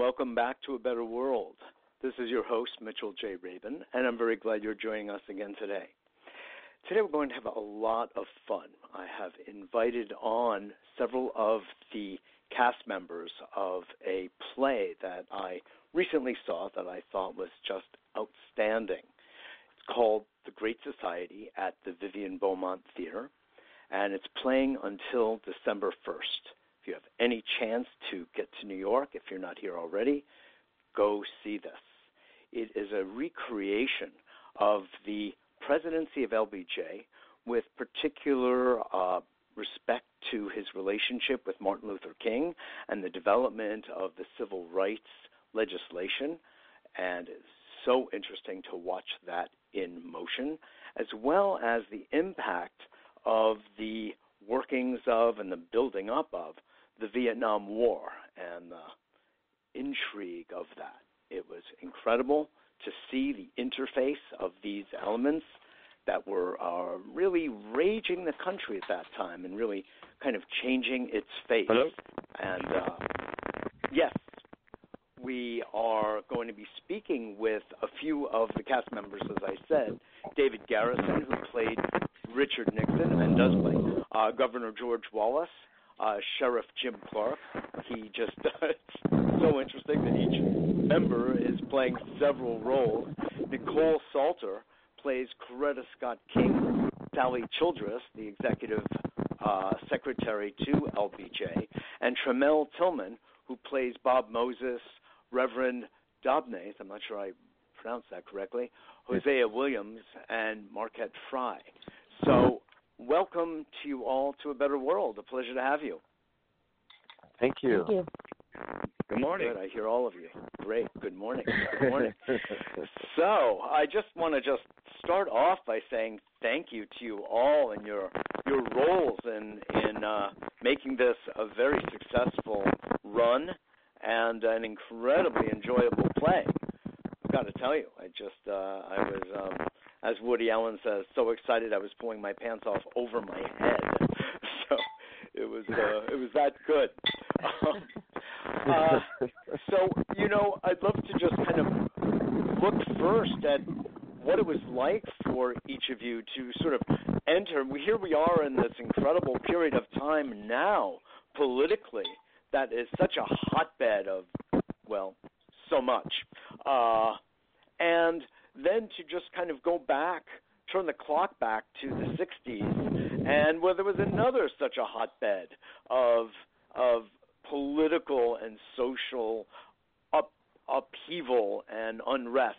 Welcome back to A Better World. This is your host, Mitchell J. Rabin, and I'm very glad you're joining us again today. Today, we're going to have a lot of fun. I have invited on several of the cast members of a play that I recently saw that I thought was just outstanding. It's called The Great Society at the Vivian Beaumont Theater, and it's playing until December 1st. You have any chance to get to New York, if you're not here already, go see this. It is a recreation of the presidency of LBJ with particular uh, respect to his relationship with Martin Luther King and the development of the civil rights legislation. And it's so interesting to watch that in motion, as well as the impact of the workings of and the building up of the Vietnam War and the intrigue of that. It was incredible to see the interface of these elements that were uh, really raging the country at that time and really kind of changing its face. Hello? And uh, yes, we are going to be speaking with a few of the cast members, as I said. David Garrison, who played Richard Nixon and does play uh, Governor George Wallace, uh, Sheriff Jim Clark. He just it's so interesting that each member is playing several roles. Nikkole Salter plays Coretta Scott King, Sally Childress, the executive uh, secretary to LBJ, and Tramell Tillman, who plays Bob Moses, Reverend Dobnath, I'm not sure I pronounced that correctly, Hosea Williams, and Marquette Frye. So welcome to you all to a better world. A pleasure to have you. Thank you. Thank you. Good morning. Good. I hear all of you. Great. Good morning. Good morning. so I just want to just start off by saying thank you to you all and your your roles in in uh, making this a very successful run and an incredibly enjoyable play. I've got to tell you, I just uh, I was um, as Woody Allen says, so excited I was pulling my pants off over my head. so it was uh, it was that good. Um, uh, so you know, I'd love to just kind of look first at what it was like for each of you to sort of enter. Here we are in this incredible period of time now politically that is such a hotbed of well so much, uh, and then to just kind of go back, turn the clock back to the 60s, and where there was another such a hotbed of of political and social up, upheaval and unrest.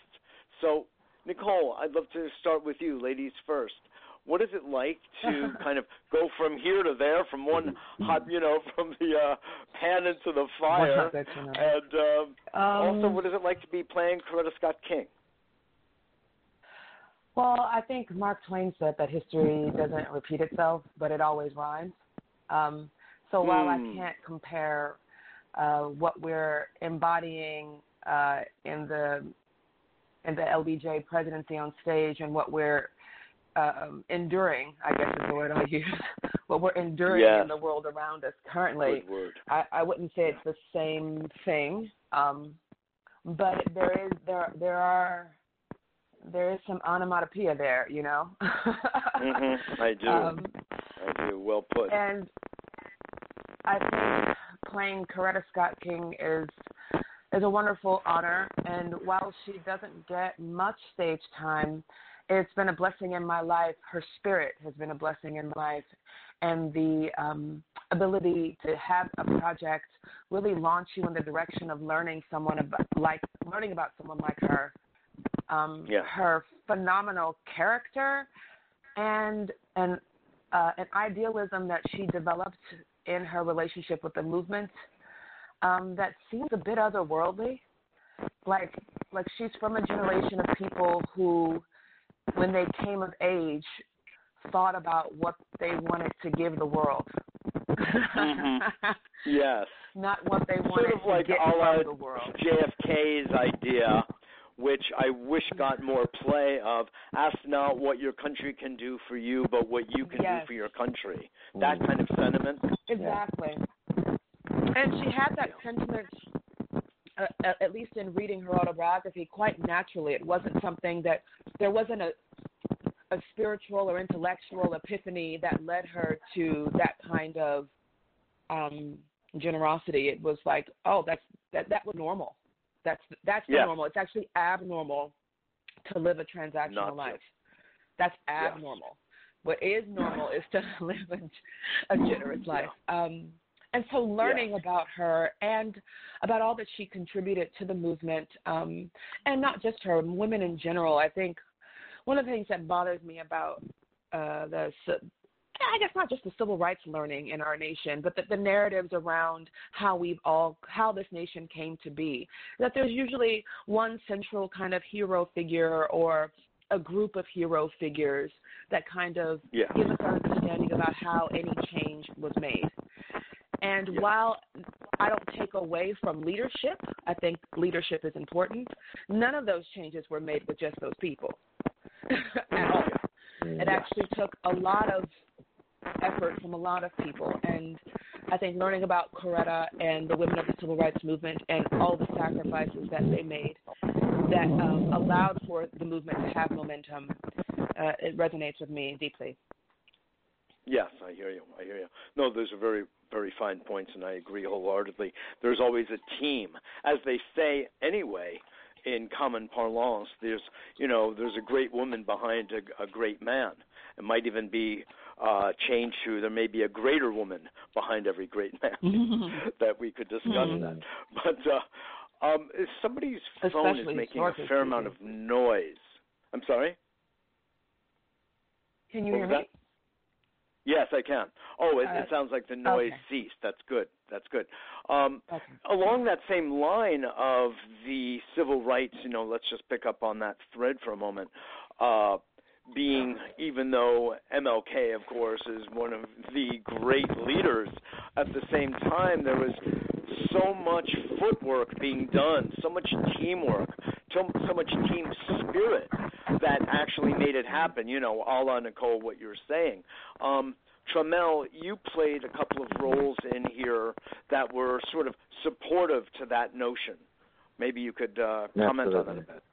So, Nikkole, I'd love to start with you, ladies first. What is it like to kind of go from here to there, from one hot, you know, from the uh, pan into the fire, and um, um, also what is it like to be playing Coretta Scott King? Well, I think Mark Twain said that history doesn't repeat itself, but it always rhymes. Um, so while I Hmm. can't compare uh, what we're embodying uh, in the in the LBJ presidency on stage and what we're um, enduring, I guess is the word I use, what we're enduring in the world around us currently. I, I wouldn't say it's the same thing, um, but there is there there are there is some onomatopoeia there, you know. hmm I do. Um, I do. Well put. and I think playing Coretta Scott King is is a wonderful honor. And while she doesn't get much stage time, it's been a blessing in my life. Her spirit has been a blessing in life, and the um, ability to have a project really launch you in the direction of learning someone about, like learning about someone like her. Um, Yeah. Her phenomenal character and and uh, an idealism that she developed in her relationship with the movement um, that seems a bit otherworldly. Like like she's from a generation of people who, when they came of age, thought about what they wanted to give the world. Mhm. Yes. Not what they wanted Sort of like to get from the world. JFK's idea, which I wish got more play of ask not what your country can do for you, but what you can Yes. do for your country. That kind of sentiment. Exactly. And she had that sentiment uh, at least in reading her autobiography, quite naturally. It wasn't something that there wasn't a a spiritual or intellectual epiphany that led her to that kind of um generosity. It was like, oh, that's that that was normal. That's that's yeah. normal. It's actually abnormal to live a transactional Not life. just. That's abnormal. What is normal is to live a, a generous life. Um, and so learning Yeah. about her and about all that she contributed to the movement, um, and not just her, women in general. I think one of the things that bothers me about uh, the I guess not just the civil rights learning in our nation, but the, the narratives around how we've all how this nation came to be. That there's usually one central kind of hero figure or a group of hero figures that kind of Yeah. give us an understanding about how any change was made. And Yeah. while I don't take away from leadership, I think leadership is important. None of those changes were made with just those people at all. It actually took a lot of effort from a lot of people. And I think learning about Coretta and the women of the civil rights movement and all the sacrifices that they made that um, allowed for the movement to have momentum, uh, it resonates with me deeply. Yes, I hear you. I hear you. No, those are very, very fine points, and I agree wholeheartedly. There's always a team, as they say anyway. In common parlance, there's you know there's a great woman behind a, a great man. It might even be uh, changed to there may be a greater woman behind every great man that we could discuss Mhm. that. But uh, um, if somebody's phone is making a historically fair amount of noise. I'm sorry. Can you What hear was me? Yes, I can. Oh, it, Uh, it sounds like the noise okay. ceased. That's good. That's good. Um, Okay. along that same line of the civil rights, you know, let's just pick up on that thread for a moment. Uh, being, even though MLK, of course, is one of the great leaders, at the same time, there was so much footwork being done, so much teamwork, so, so much team spirit that actually made it happen. You know, a la Nikkole, what you're saying. Um, Tramell, you played a couple of roles in here that were sort of supportive to that notion. Maybe you could uh, comment on that a bit.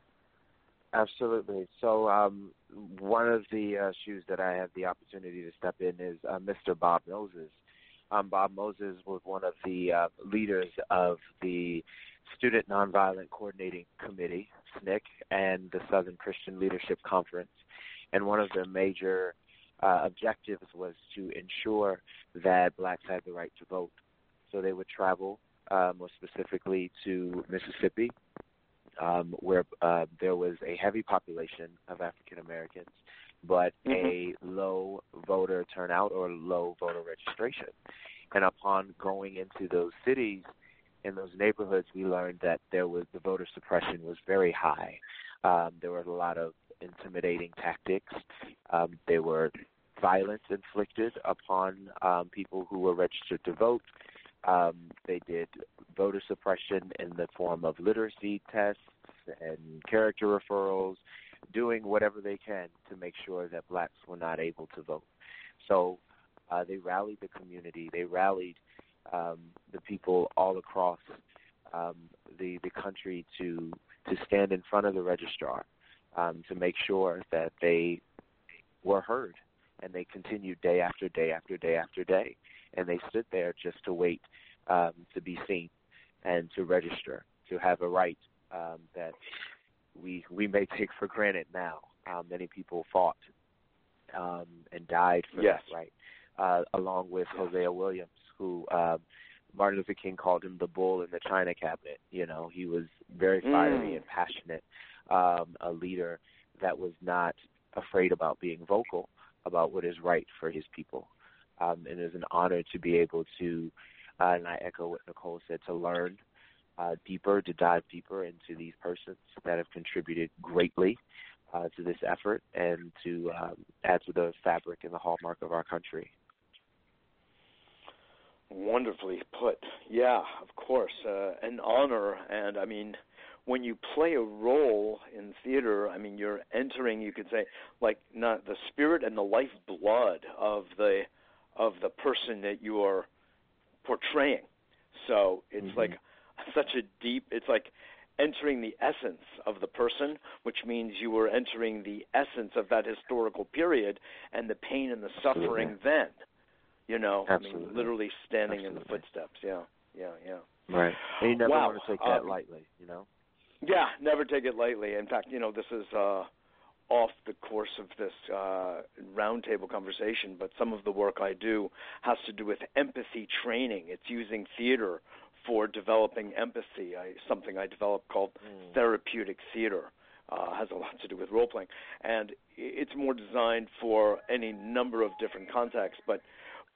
Absolutely. So, um, one of the uh, shoes that I had the opportunity to step in is uh, Mr. Bob Moses. Um, Bob Moses was one of the uh, leaders of the Student Nonviolent Coordinating Committee, SNCC, and the Southern Christian Leadership Conference. And one of their major uh, objectives was to ensure that blacks had the right to vote. So they would travel, uh, more specifically to Mississippi, um, where uh, there was a heavy population of African Americans, but a low voter turnout or low voter registration. And upon going into those cities, in those neighborhoods, we learned that there was the voter suppression was very high. Um, there were a lot of intimidating tactics. Um, there were violence inflicted upon um, people who were registered to vote. Um, they did voter suppression in the form of literacy tests and character referrals, doing whatever they can to make sure that blacks were not able to vote. So uh, they rallied the community. They rallied um, the people all across um, the the country to to stand in front of the registrar um, to make sure that they were heard, and they continued day after day after day after day, and they stood there just to wait um, to be seen and to register, to have a right um, that we we may take for granted now. Um, many people fought um, and died for Yes. that right, uh, along with Hosea Williams, who um, Martin Luther King called him the bull in the china cabinet. You know, he was very fiery Mm. and passionate, um, a leader that was not afraid about being vocal about what is right for his people. Um, and it is an honor to be able to, uh, and I echo what Nikkole said, to learn uh, deeper, to dive deeper into these persons that have contributed greatly uh, to this effort and to um, add to the fabric and the hallmark of our country. Wonderfully put. Yeah, of course, uh, an honor. And I mean, when you play a role in theater, I mean, you're entering. You could say, like, not the spirit and the lifeblood of the of the person that you are portraying. So it's Mhm. like such a deep. It's like entering the essence of the person, which means you were entering the essence of that historical period and the pain and the suffering Absolutely. then. You know, Absolutely. I mean, literally standing in the footsteps. Yeah, yeah, yeah. Right. And you never Wow. want to take that Um, lightly, you know. Yeah, never take it lightly. In fact, you know, this is uh, off the course of this uh, roundtable conversation, but some of the work I do has to do with empathy training. It's using theater for developing empathy. I, something I developed called Mm. therapeutic theater. Uh, has a lot to do with role playing, and it's more designed for any number of different contexts. But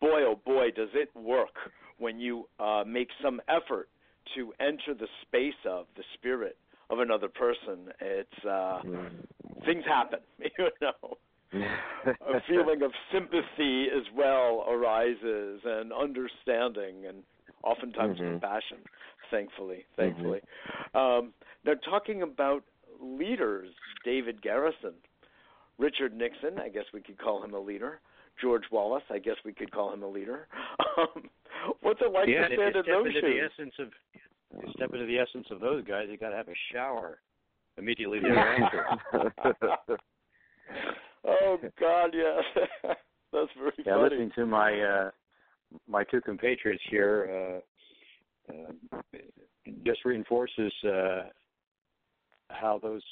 boy, oh boy, does it work when you uh, make some effort to enter the space of the spirit of another person. It's uh, Mm. Things happen, you know. A feeling of sympathy as well arises, and understanding, and oftentimes Mhm. compassion. Thankfully, thankfully. Um, now, talking about leaders, David Garrison, Richard Nixon. I guess we could call him a leader. George Wallace. I guess we could call him a leader. Um, what's it like yeah, to and if stand you in step those into the shoes? essence of you step into the essence of those guys, you got to have a shower immediately thereafter. oh God, yes. That's very yeah, funny. listening to my uh, my two compatriots here uh, uh, just reinforces uh, how those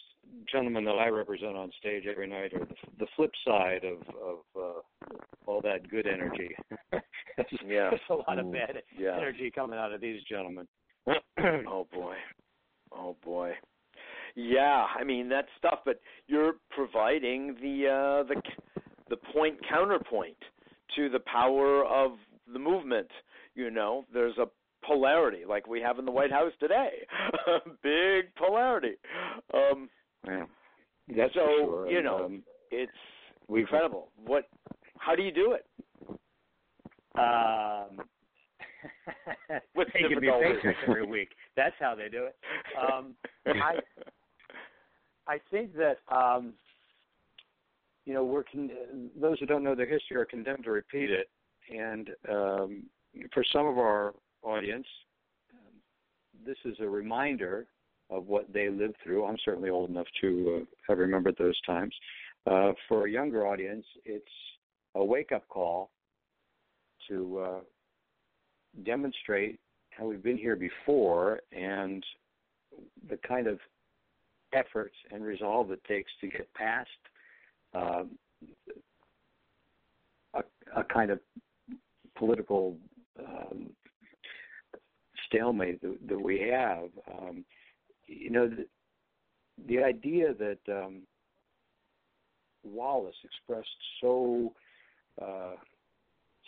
gentlemen that I represent on stage every night are the, the flip side of of uh, all that good energy. Yeah. There's a lot of Mm. bad Yeah. energy coming out of these gentlemen. Oh boy. Oh boy. Yeah, I mean that stuff, but you're providing the uh the the point counterpoint to the power of the movement, you know. There's a polarity like we have in the White House today. Big polarity. Um yeah. That's So, sure. you know, um, it's we've incredible. What how do you do it? Um, With they give me paychecks every week. That's how they do it. Um, I I think that um, you know we're con- those who don't know the history are condemned to repeat it, and um, for some of our audience, um, this is a reminder of what they lived through. I'm certainly old enough to uh, have remembered those times. Uh, for a younger audience, it's a wake-up call to uh, demonstrate how we've been here before and the kind of efforts and resolve it takes to get past um, a, a kind of political um, stalemate that, that we have. Um, you know, the, the idea that um, Wallace expressed so uh,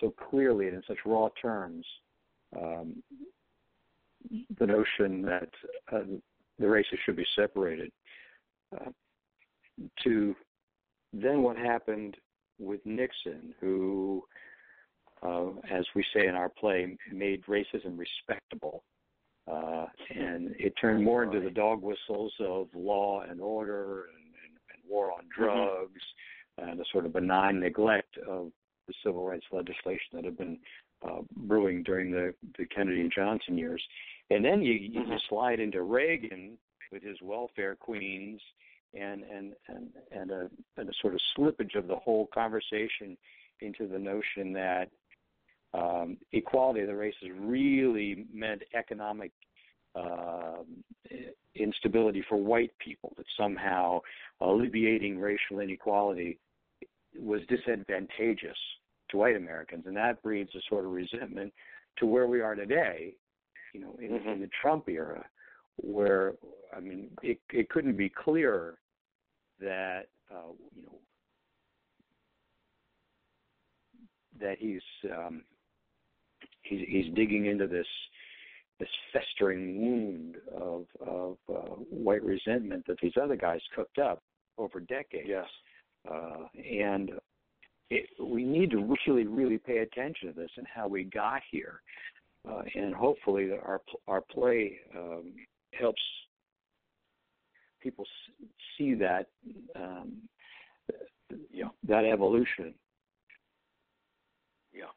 so clearly and in such raw terms um, the notion that uh, the races should be separated. Uh, to then what happened with Nixon, who, uh, as we say in our play, made racism respectable. Uh, and it turned more into the dog whistles of law and order and, and, and war on drugs and a sort of benign neglect of the civil rights legislation that had been uh, brewing during the, the Kennedy and Johnson years. And then you, you Mhm. slide into Reagan with his welfare queens and and and and a, and a sort of slippage of the whole conversation into the notion that um, equality of the races really meant economic um instability for white people. That somehow alleviating racial inequality was disadvantageous to white Americans, and that breeds a sort of resentment to where we are today. You know, in, Mhm. in the Trump era, where I mean, it it couldn't be clearer that uh, you know that he's um, he's he's digging into this this festering wound of of uh, white resentment that these other guys cooked up over decades. Yes. Uh, and it, we need to really, really pay attention to this and how we got here. Uh, and hopefully, our our play um, helps people see that um, Yeah. that evolution. Yeah.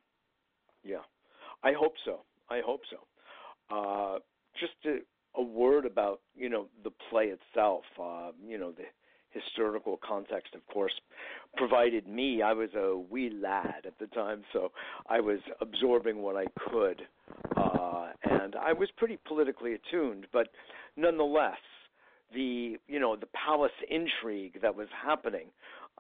Yeah. I hope so. I hope so. Uh, just a, a word about you know the play itself. Uh, you know the historical context, of course, provided me. I was a wee lad at the time, so I was absorbing what I could, uh, and I was pretty politically attuned. But nonetheless, the you know the palace intrigue that was happening.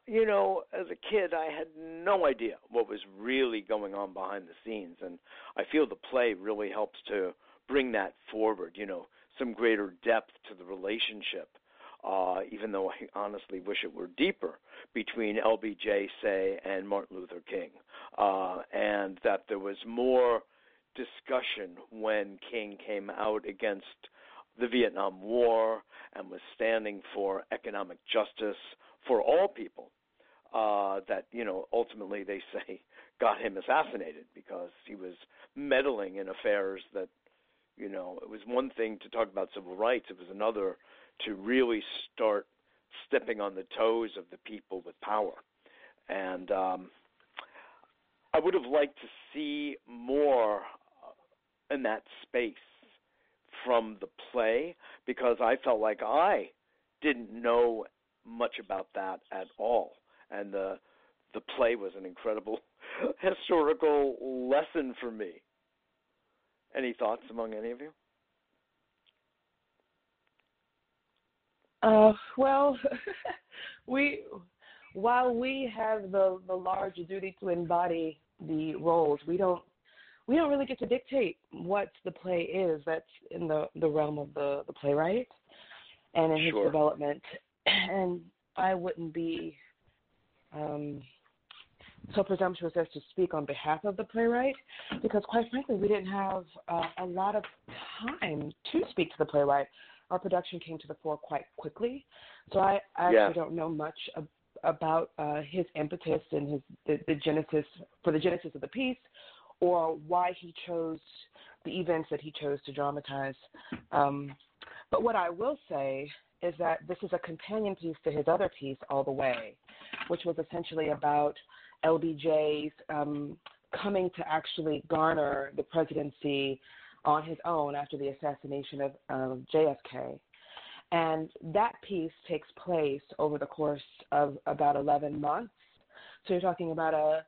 You know, as a kid, I had no idea what was really going on behind the scenes, and I feel the play really helps to bring that forward. You know, some greater depth to the relationship. Uh, even though I honestly wish it were deeper between LBJ, say, and Martin Luther King, uh, and that there was more discussion when King came out against the Vietnam War and was standing for economic justice for all people. Uh, that you know ultimately they say got him assassinated because he was meddling in affairs that you know it was one thing to talk about civil rights it was another to really start stepping on the toes of the people with power and um i would have liked to see more in that space from the play because I felt like I didn't know much about that at all, and the the play was an incredible historical lesson for me. Any thoughts among any of you? Uh, well, we while we have the the large duty to embody the roles, we don't we don't really get to dictate what the play is. That's in the the realm of the the playwright and in sure. his development. And I wouldn't be um, so presumptuous as to speak on behalf of the playwright, because quite frankly, we didn't have uh, a lot of time to speak to the playwright. Our production came to the fore quite quickly, so I, I yeah. actually don't know much ab- about uh, his impetus and his the, the genesis for the genesis of the piece, or why he chose the events that he chose to dramatize. Um, but what I will say is that this is a companion piece to his other piece, All the Way, which was essentially about LBJ's um, coming to actually garner the presidency on his own after the assassination of um, JFK. And that piece takes place over the course of about 11 months. So you're talking about a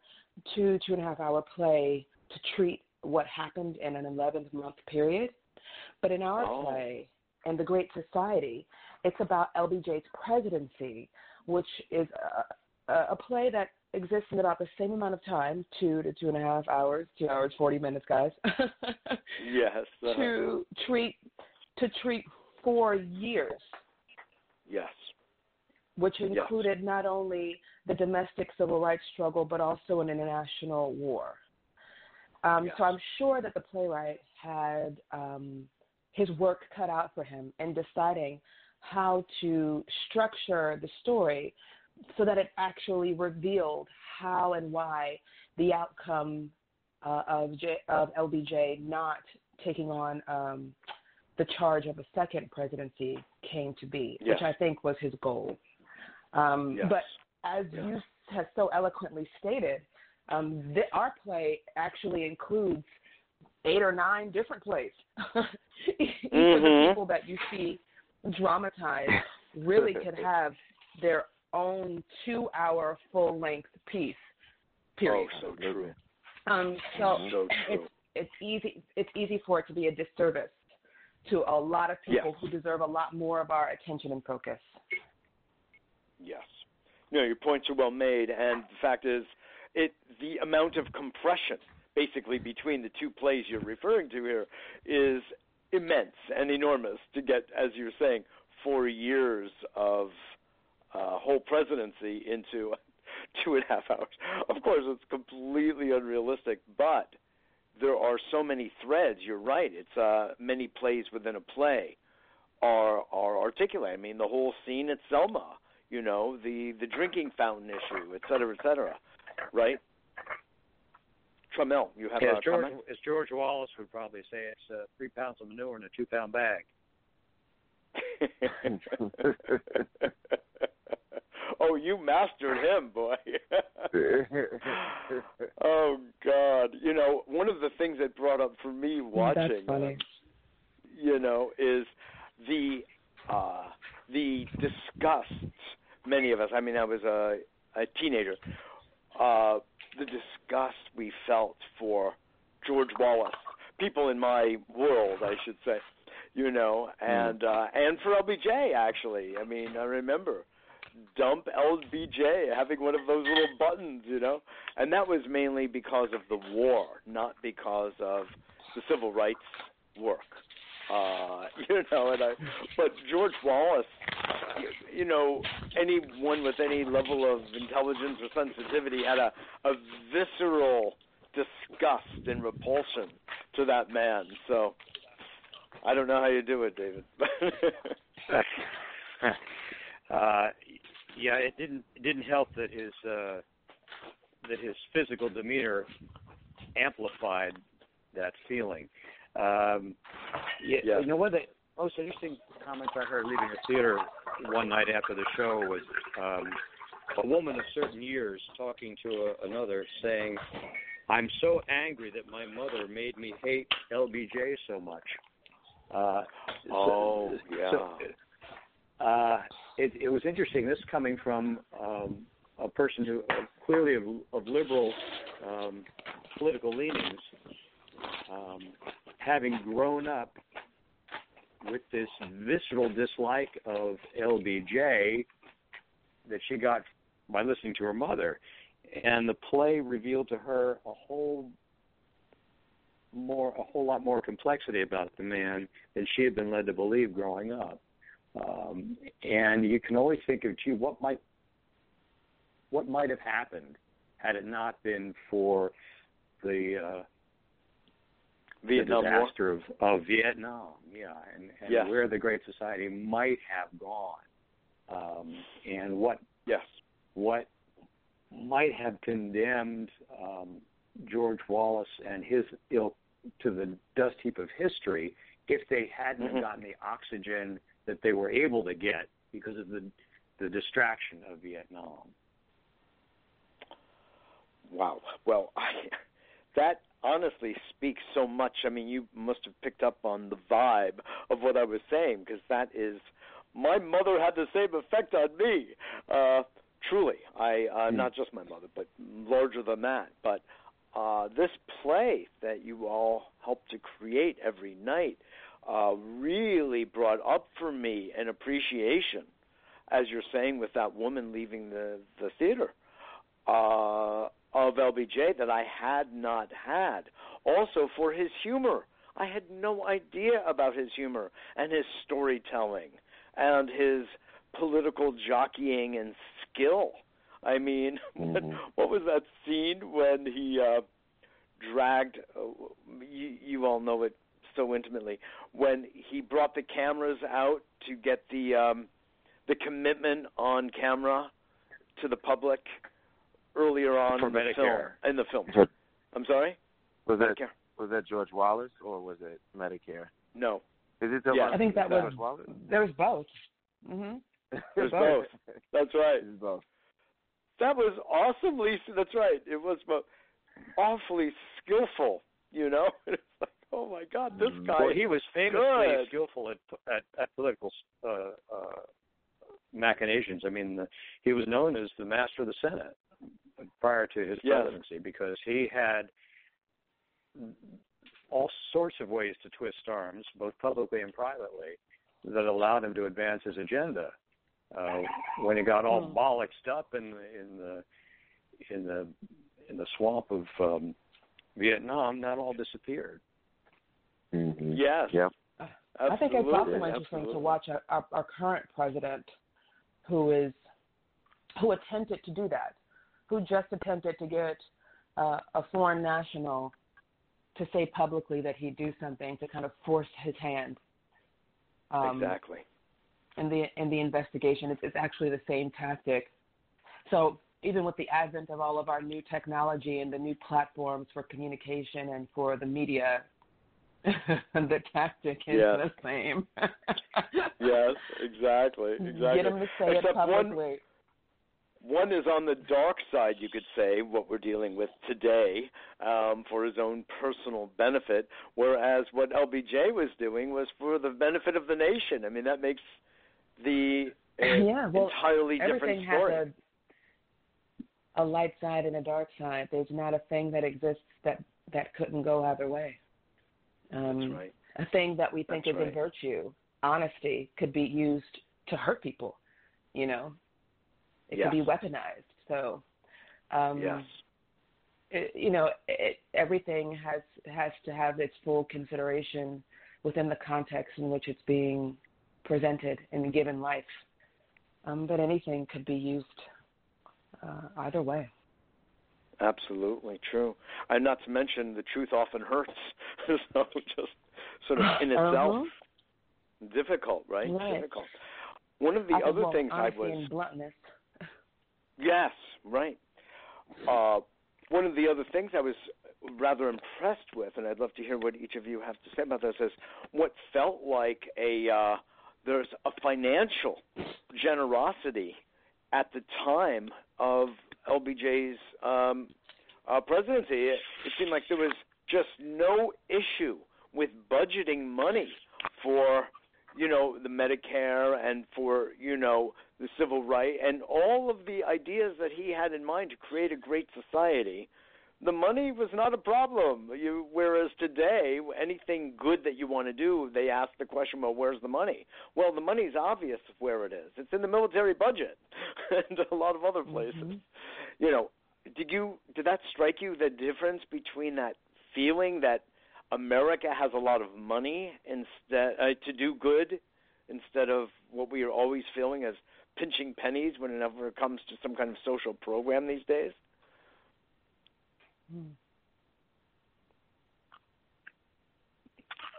two, two and a half hour play to treat what happened in an 11 month period. But in our oh. play, in The Great Society, it's about LBJ's presidency, which is a, play that exists in about the same amount of time, two to two and a half hours, two hours forty minutes, guys. yes. Uh-huh. To treat to treat four years. Yes. Which included yes. not only the domestic civil rights struggle, but also an international war. Um, yes. So I'm sure that the playwright had um, his work cut out for him in deciding how to structure the story so that it actually revealed how and why the outcome uh, of, J, of LBJ not taking on um, the charge of a second presidency came to be, yes. which I think was his goal. Um, yes. But as yes. you have so eloquently stated, um, the, our play actually includes eight or nine different plays. Each mm-hmm. of the people that you see dramatized really could have their own two-hour full-length piece. Period. Oh, so true. Um, so, so it's it's easy it's easy for it to be a disservice to a lot of people yes. who deserve a lot more of our attention and focus. Yes. No, your points are well made, and the fact is, it the amount of compression basically between the two plays you're referring to here is immense and enormous to get, as you're saying, four years of uh, whole presidency into two and a half hours. Of course, it's completely unrealistic, but there are so many threads. You're right. It's uh, many plays within a play are are articulate. I mean, the whole scene at Selma. You know, the the drinking fountain issue, et cetera, et cetera. Right? Tramell, you have yeah, a George, comment? as George Wallace would probably say, it's uh, three pounds of manure in a two pound bag. oh, you mastered him, boy. oh God! You know, one of the things that brought up for me watching. That's funny. Uh, you know, is the uh, the disgust. Many of us. I mean, I was a, a teenager. Uh, the disgust we felt for George Wallace. People in my world, I should say, you know, and uh, and for LBJ actually. I mean, I remember dump LBJ having one of those little buttons, you know, and that was mainly because of the war, not because of the civil rights work. Uh, you know, and I, but George Wallace, you know, anyone with any level of intelligence or sensitivity had a, a visceral disgust and repulsion to that man. So I don't know how you do it, David. uh, yeah, it didn't it didn't help that his uh, that his physical demeanor amplified that feeling. Um, yeah, yeah. You know what? The most interesting comments I heard leaving the theater one night after the show was um, a woman of certain years talking to a, another, saying, "I'm so angry that my mother made me hate LBJ so much." Uh, oh, so, yeah. So, uh, it, it was interesting. This coming from um, a person who uh, clearly of, of liberal um, political leanings, um, having grown up with this visceral dislike of LBJ that she got by listening to her mother, and the play revealed to her a whole more a whole lot more complexity about the man than she had been led to believe growing up. Um, and you can always think of, gee, what might what might have happened had it not been for the uh, Vietnam the disaster of, of Vietnam, yeah, and, and yes. where the Great Society might have gone, um, and what yes what might have condemned um, George Wallace and his ilk to the dust heap of history if they hadn't mm-hmm. gotten the oxygen that they were able to get because of the the distraction of Vietnam. Wow. Well, I, that honestly speaks so much. I mean, you must have picked up on the vibe of what I was saying because that is my mother had the same effect on me. Uh, truly, I uh, mm. not just my mother, but larger than that. But uh, this play that you all help to create every night uh, really brought up for me an appreciation, as you're saying, with that woman leaving the the theater. Uh, of LBJ that I had not had. Also for his humor. I had no idea about his humor and his storytelling and his political jockeying and skill. I mean, mm-hmm. what, what was that scene when he uh dragged uh, you, you all know it so intimately when he brought the cameras out to get the um the commitment on camera to the public earlier on For in the film. In the film, For- I'm sorry. Was that Medicare. was that George Wallace or was it Medicare? No, Is it the Yeah. one I think that was- Wallace? There was both. Mhm. There's both. that's right. It's both. That was awesome, Lisa. That's right. It was mo- awfully skillful. You know, it's like, oh my God, this Mhm. guy. Well, he was famously good. skillful at, at at political uh, uh, machinations. I mean, the, he was known as the master of the Senate prior to his Yes. presidency because he had all sorts of ways to twist arms, both publicly and privately, that allowed him to advance his agenda. Uh, when he got all Hmm. bollocksed up in the in the in the in the swamp of um, Vietnam, that all disappeared. Mm-hmm. Yes. Yep. I think it's also Absolutely, interesting absolutely. to watch our, our, our current president, who is who attempted to do that, who just attempted to get uh, a foreign national to say publicly that he'd do something to kind of force his hand. Um, exactly. in the in the investigation. It's, it's actually the same tactic. So even with the advent of all of our new technology and the new platforms for communication and for the media, the tactic is Yes. the same. Yes, exactly, exactly. Get him to say Except it one- publicly. one is on the dark side, you could say, what we're dealing with today um, for his own personal benefit, whereas what LBJ was doing was for the benefit of the nation. I mean, that makes the uh, yeah, well, entirely different story. Has a, a light side and a dark side. There's not a thing that exists that that couldn't go either way. Um, right. A thing that we think That's is right. a virtue, honesty, could be used to hurt people. You know, it yes. could be weaponized. So, um, yes. It, you know, it, everything has has to have its full consideration within the context in which it's being presented and given life. Um, but anything could be used uh, either way. Absolutely true. And not to mention, the truth often hurts. so just sort of in itself uh-huh. difficult, right? right? Difficult. One of the I other things I was bluntness. yes, right. Uh, one of the other things I was rather impressed with, and I'd love to hear what each of you have to say about this, is what felt like a uh, there's a financial generosity at the time of LBJ's um, uh, presidency. It, it seemed like there was just no issue with budgeting money for you know the Medicare and for you know the civil right and all of the ideas that he had in mind to create a great society. The money was not a problem. You, whereas today, anything good that you want to do, they ask the question, "Well, where's the money?" Well, the money's obvious where it is. It's in the military budget and a lot of other places. Mm-hmm. You know, did you did that strike you the difference between that feeling that America has a lot of money instead uh, to do good instead of what we are always feeling as pinching pennies whenever it comes to some kind of social program these days?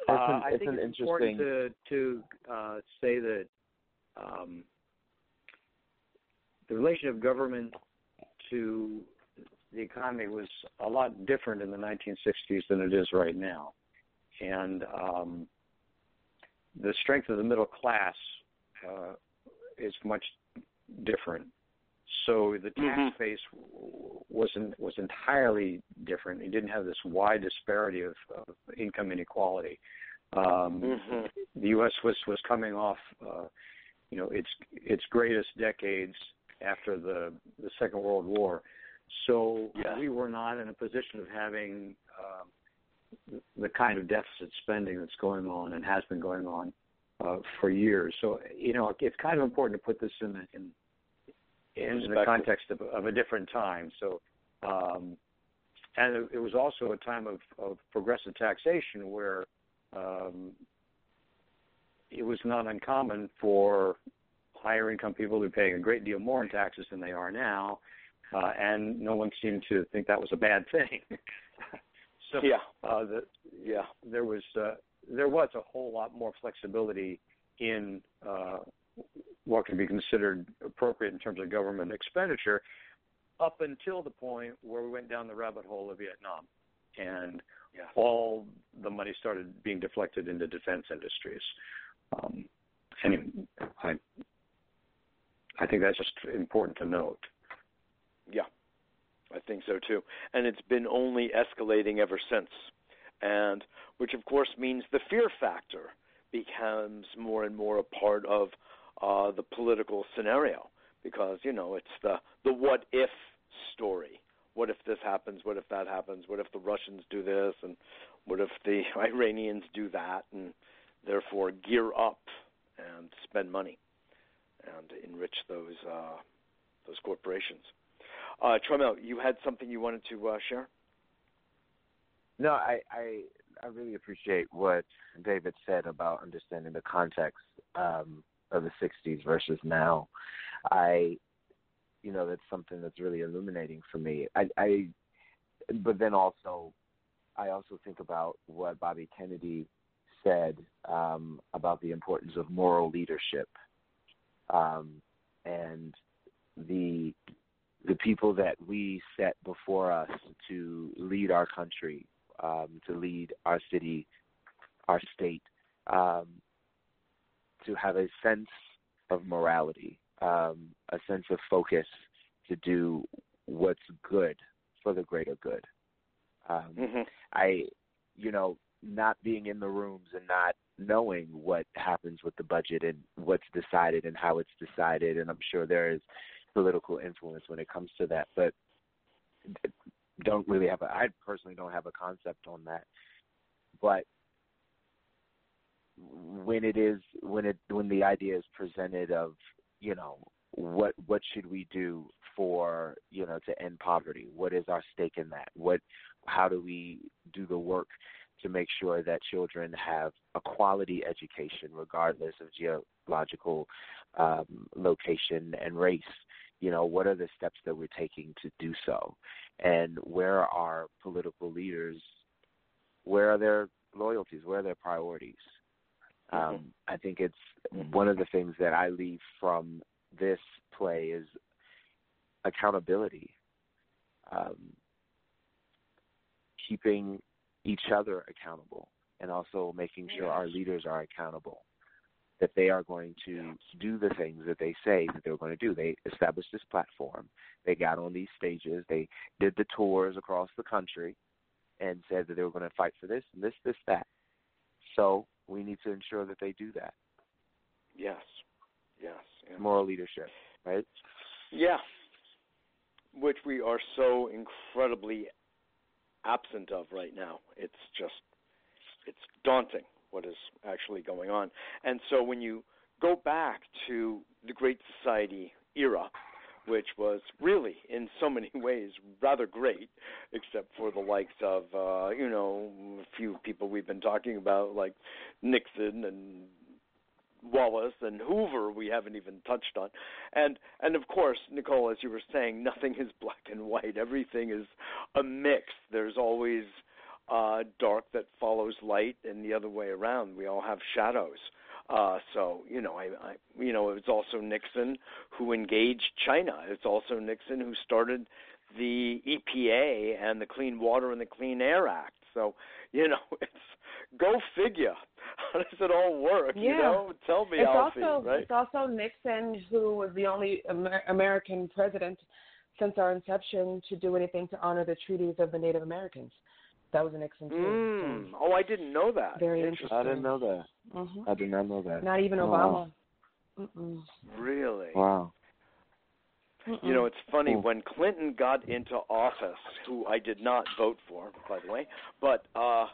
Uh, an- I think it's important to to uh, say that um, the relation of government to the economy was a lot different in the 1960s than it is right now, and um, the strength of the middle class uh, is much different. So the tax Mhm. base wasn't was entirely different. You didn't have this wide disparity of, of income inequality. Um, Mm-hmm. The U.S. was was coming off, uh, you know, its its greatest decades after the the Second World War. So Yeah. we were not in a position of having um, the kind of deficit spending that's going on and has been going on uh, for years. So you know, it's kind of important to put this in the, in in the context of, of a different time. So, um, and it, it was also a time of, of progressive taxation where um, it was not uncommon for higher income people to be paying a great deal more in taxes than they are now, uh, and no one seemed to think that was a bad thing. so, Yeah. uh, the, Yeah. there was uh, there was a whole lot more flexibility in uh, what can be considered appropriate in terms of government expenditure, up until the point where we went down the rabbit hole of Vietnam, and Yeah. all the money started being deflected into defense industries. Um, and I, I think that's just important to note. Yeah, I think so too. And it's been only escalating ever since. And which, of course, means the fear factor becomes more and more a part of uh, the political scenario because, you know, it's the, the what if story. What if this happens? What if that happens? What if the Russians do this? And what if the Iranians do that? And therefore gear up and spend money and enrich those uh, those corporations. Uh, Tramell, you had something you wanted to uh, share? No, I, I I really appreciate what David said about understanding the context um, of the '60s versus now. I, you know, that's something that's really illuminating for me. I, I but then also, I also think about what Bobby Kennedy said um, about the importance of moral leadership, um, and the the people that we set before us to lead our country, um, to lead our city, our state, um, to have a sense of morality, um, a sense of focus, to do what's good for the greater good. Um, mm-hmm. I, you know, not being in the rooms and not knowing what happens with the budget and what's decided and how it's decided, and I'm sure there is political influence when it comes to that, but don't really have a. I personally don't have a concept on that, but when it is when it when the idea is presented of you know what what should we do for you know to end poverty? What is our stake in that? What how do we do the work to make sure that children have a quality education regardless of geological um, location and race? You know what are the steps that we're taking to do so? And where are political leaders where are their loyalties? Where are their priorities. Um, I think it's one of the things that I leave from this play is accountability, um, keeping each other accountable, and also making sure our leaders are accountable. That they are going to do the things that they say that they're going to do. They established this platform. They got on these stages. They did the tours across the country and said that they were going to fight for this and this, this, that. So we need to ensure that they do that. Yes. Yes. yes. Moral leadership, right? Yeah. Which we are so incredibly absent of right now. It's just it's daunting what is actually going on. And so when you go back to the Great Society era, which was really, in so many ways, rather great, except for the likes of, uh, you know, a few people we've been talking about, like Nixon and Wallace and Hoover we haven't even touched on. And and of course, Nikkole, as you were saying, nothing is black and white. Everything is a mix. There's always uh dark that follows light and the other way around. We all have shadows. Uh, so you know, I, I you know, it was also Nixon who engaged China. It's also Nixon who started the EPA and the Clean Water and the Clean Air Act. So you know, it's go figure. How does it all work? Yeah. You know, tell me, it's Alfie. also right? it's also Nixon who was the only Amer- American president since our inception to do anything to honor the treaties of the Native Americans. That was a Nixon too. Mm. Oh, I didn't know that. Very Interesting. I didn't know that. Hmm I did not know that. Not even Oh, Obama. wow. Mm-mm. Really? Wow. You know, it's funny Cool. when Clinton got into office, who I did not vote for, by the way, but uh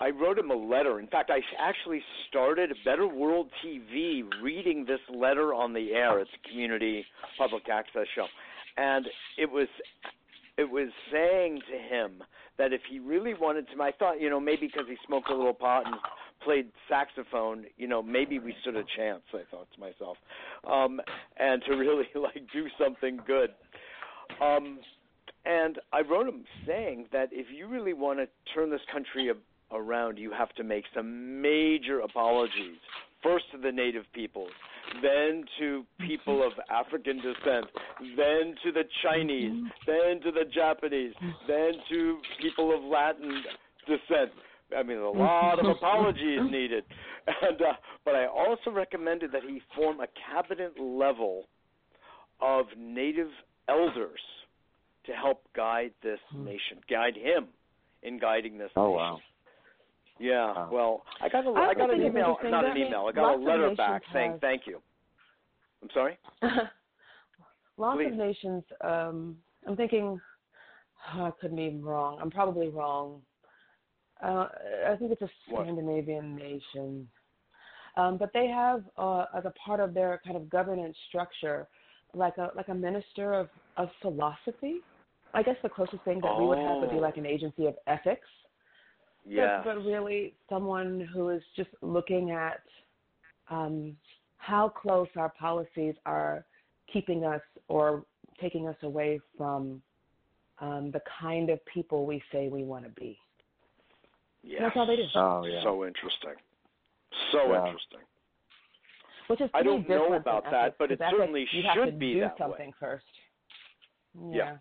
I wrote him a letter. In fact, I actually started Better World TV reading this letter on the air. It's a community public access show. And it was it was saying to him that if he really wanted to I thought, you know, maybe because he smoked a little pot and played saxophone, you know, maybe we stood a chance, I thought to myself. Um and to really like do something good. Um and I wrote him saying that if you really want to turn this country a- around, you have to make some major apologies. First to the native peoples, then to people of African descent, then to the Chinese, then to the Japanese, then to people of Latin descent. I mean, a lot of apologies needed. And uh, but I also recommended that he form a cabinet level of native elders to help guide this nation, guide him in guiding this nation. Oh nation. wow. Yeah. Wow. Well, I got a I I got an email, not an email. I got a letter nations back saying thank you. I'm sorry. Lots Please. of nations. Um, I'm thinking. oh, I could be wrong. I'm probably wrong. Uh, I think it's a What? Scandinavian nation, um, but they have uh, as a part of their kind of governance structure, like a like a minister of of philosophy. I guess the closest thing that we would have would be Oh. like an agency of ethics. Yeah. But, but really, someone who is just looking at um, how close our policies are keeping us or taking us away from um, the kind of people we say we want to be. Yeah. That's all they do. Oh yeah. So interesting. So Yeah. interesting. Which is I to me don't know about than that, but it ethics, certainly you have should to be do that way. something first. Yeah. Yeah.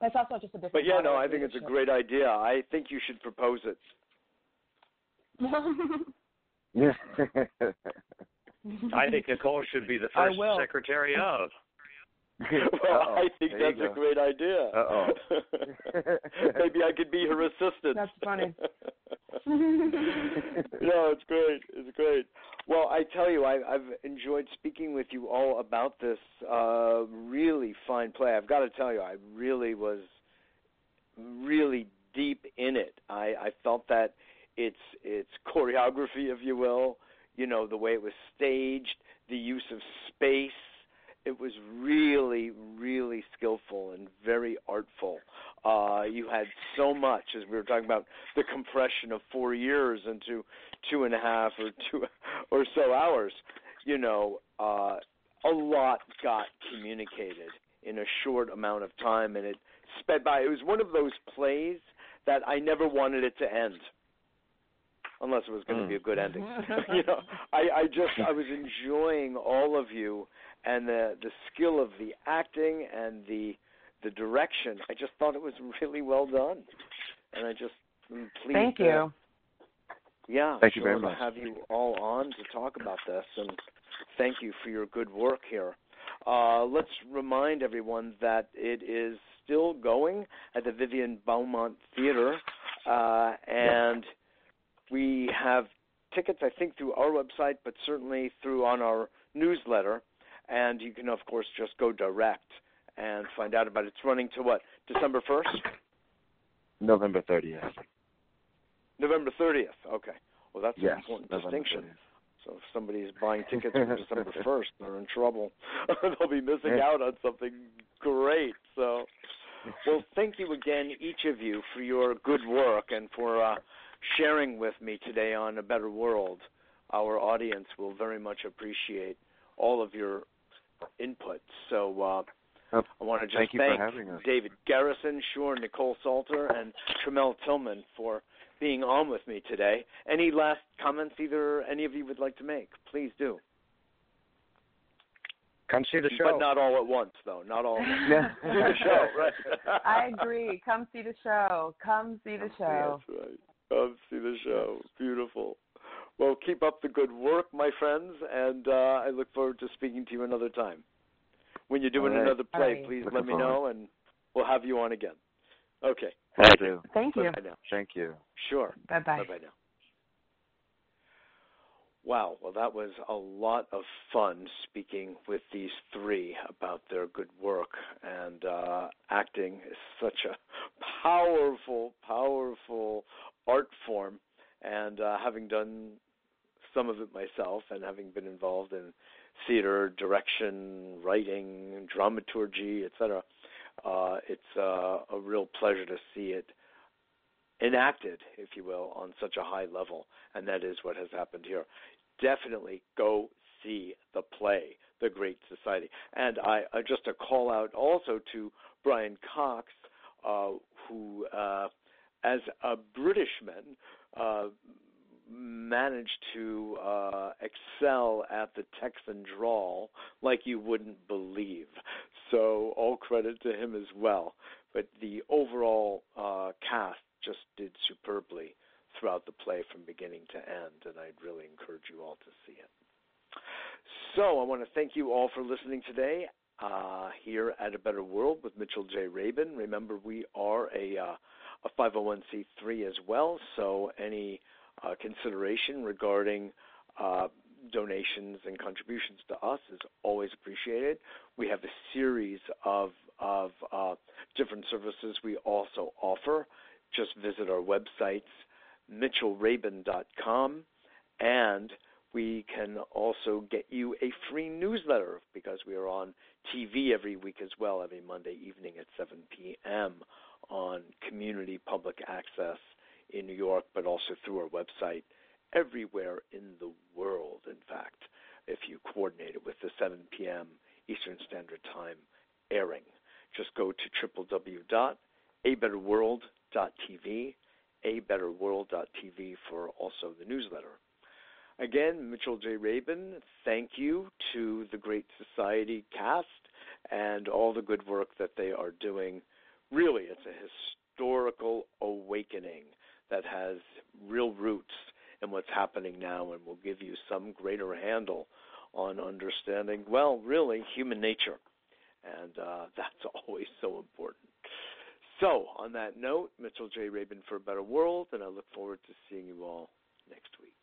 That's also just a different. But yeah, no, I think it's a great idea. I think you should propose it. Yeah. I think Nikkole should be the first secretary of. well, Uh-oh. I think There that's a great idea. Uh-oh. Maybe I could be her assistant. That's funny. no, it's great. It's great. Well, I tell you, I, I've enjoyed speaking with you all about this uh, really fine play. I've got to tell you, I really was really deep in it. I, I felt that its its choreography, if you will, you know, the way it was staged, the use of space, it was really, really skillful and very artful. Uh, you had so much, as we were talking about, the compression of four years into two and a half or two or so hours. You know, uh, a lot got communicated in a short amount of time, and it sped by. It was one of those plays that I never wanted it to end, unless it was going to Mm. be a good ending. you know, I, I just I was enjoying all of you and the the skill of the acting and the the direction. I just thought it was really well done, and I just am pleased. Thank to- you. yeah, Thank you sure, very to much. have you all on to talk about this, and thank you for your good work here. Uh, let's remind everyone that it is still going at the Vivian Beaumont Theater, uh, and we have tickets, I think, through our website, but certainly through on our newsletter. And you can, of course, just go direct and find out about it. It's running to what? December 1st? November 30th. November 30th. Okay. Well, that's yes, an important November distinction. 30th. So if somebody's buying tickets for December 1st, they're in trouble. They'll be missing out on something great. So, well, thank you again, each of you, for your good work and for uh, sharing with me today on A Better World. Our audience will very much appreciate all of your input. So, uh, I want to just thank you for thank us. David Garrison, sure, Nikkole Salter, and Tramell Tillman for being on with me today. Any last comments either any of you would like to make? Please do. Come see the show. But not all at once, though. Not all at once. The show, right? I agree. Come see the show. Come see the show. That's right. Come see the show. Beautiful. Well, keep up the good work, my friends, and uh, I look forward to speaking to you another time. When you're doing All right. another play, All right. please Looking let me forward. know, and we'll have you on again. Okay. Will do. Thank you. Now. Thank you. Sure. Bye bye. Bye bye now. Wow, well, that was a lot of fun speaking with these three about their good work. And uh, acting is such a powerful, powerful art form. And uh, having done some of it myself and having been involved in theater, direction, writing, dramaturgy, etc., uh, it's uh, a real pleasure to see it enacted, if you will, on such a high level, and that is what has happened here. Definitely go see the play, The Great Society. And I uh, just a call out also to Brian Cox, uh, who, uh, as a Britishman, uh, managed to uh, excel at the Texan drawl like you wouldn't believe. So all credit to him as well. But the overall uh, cast just did superbly throughout the play from beginning to end, and I'd really encourage you all to see it. So I want to thank you all for listening today uh, here at A Better World with Mitchell J. Rabin. Remember, we are a, uh, a 501c3 as well, so any uh, consideration regarding uh, donations and contributions to us is always appreciated. We have a series of of uh, different services we also offer. Just visit our websites, mitchellrabin.com, and we can also get you a free newsletter because we are on TV every week as well, every Monday evening at 7 p.m. on community public access in New York, but also through our website everywhere in the world, in fact, if you coordinate it with the 7 p.m. Eastern Standard Time airing. Just go to www.abetterworld.tv, abetterworld.tv for also the newsletter. Again, Mitchell J. Rabin, thank you to the Great Society cast and all the good work that they are doing. Really, it's a historical awakening that has real roots in what's happening now and will give you some greater handle on understanding, well, really, human nature. And uh, that's always so important. So, on that note, Mitchell J. Rabin for a Better World, and I look forward to seeing you all next week.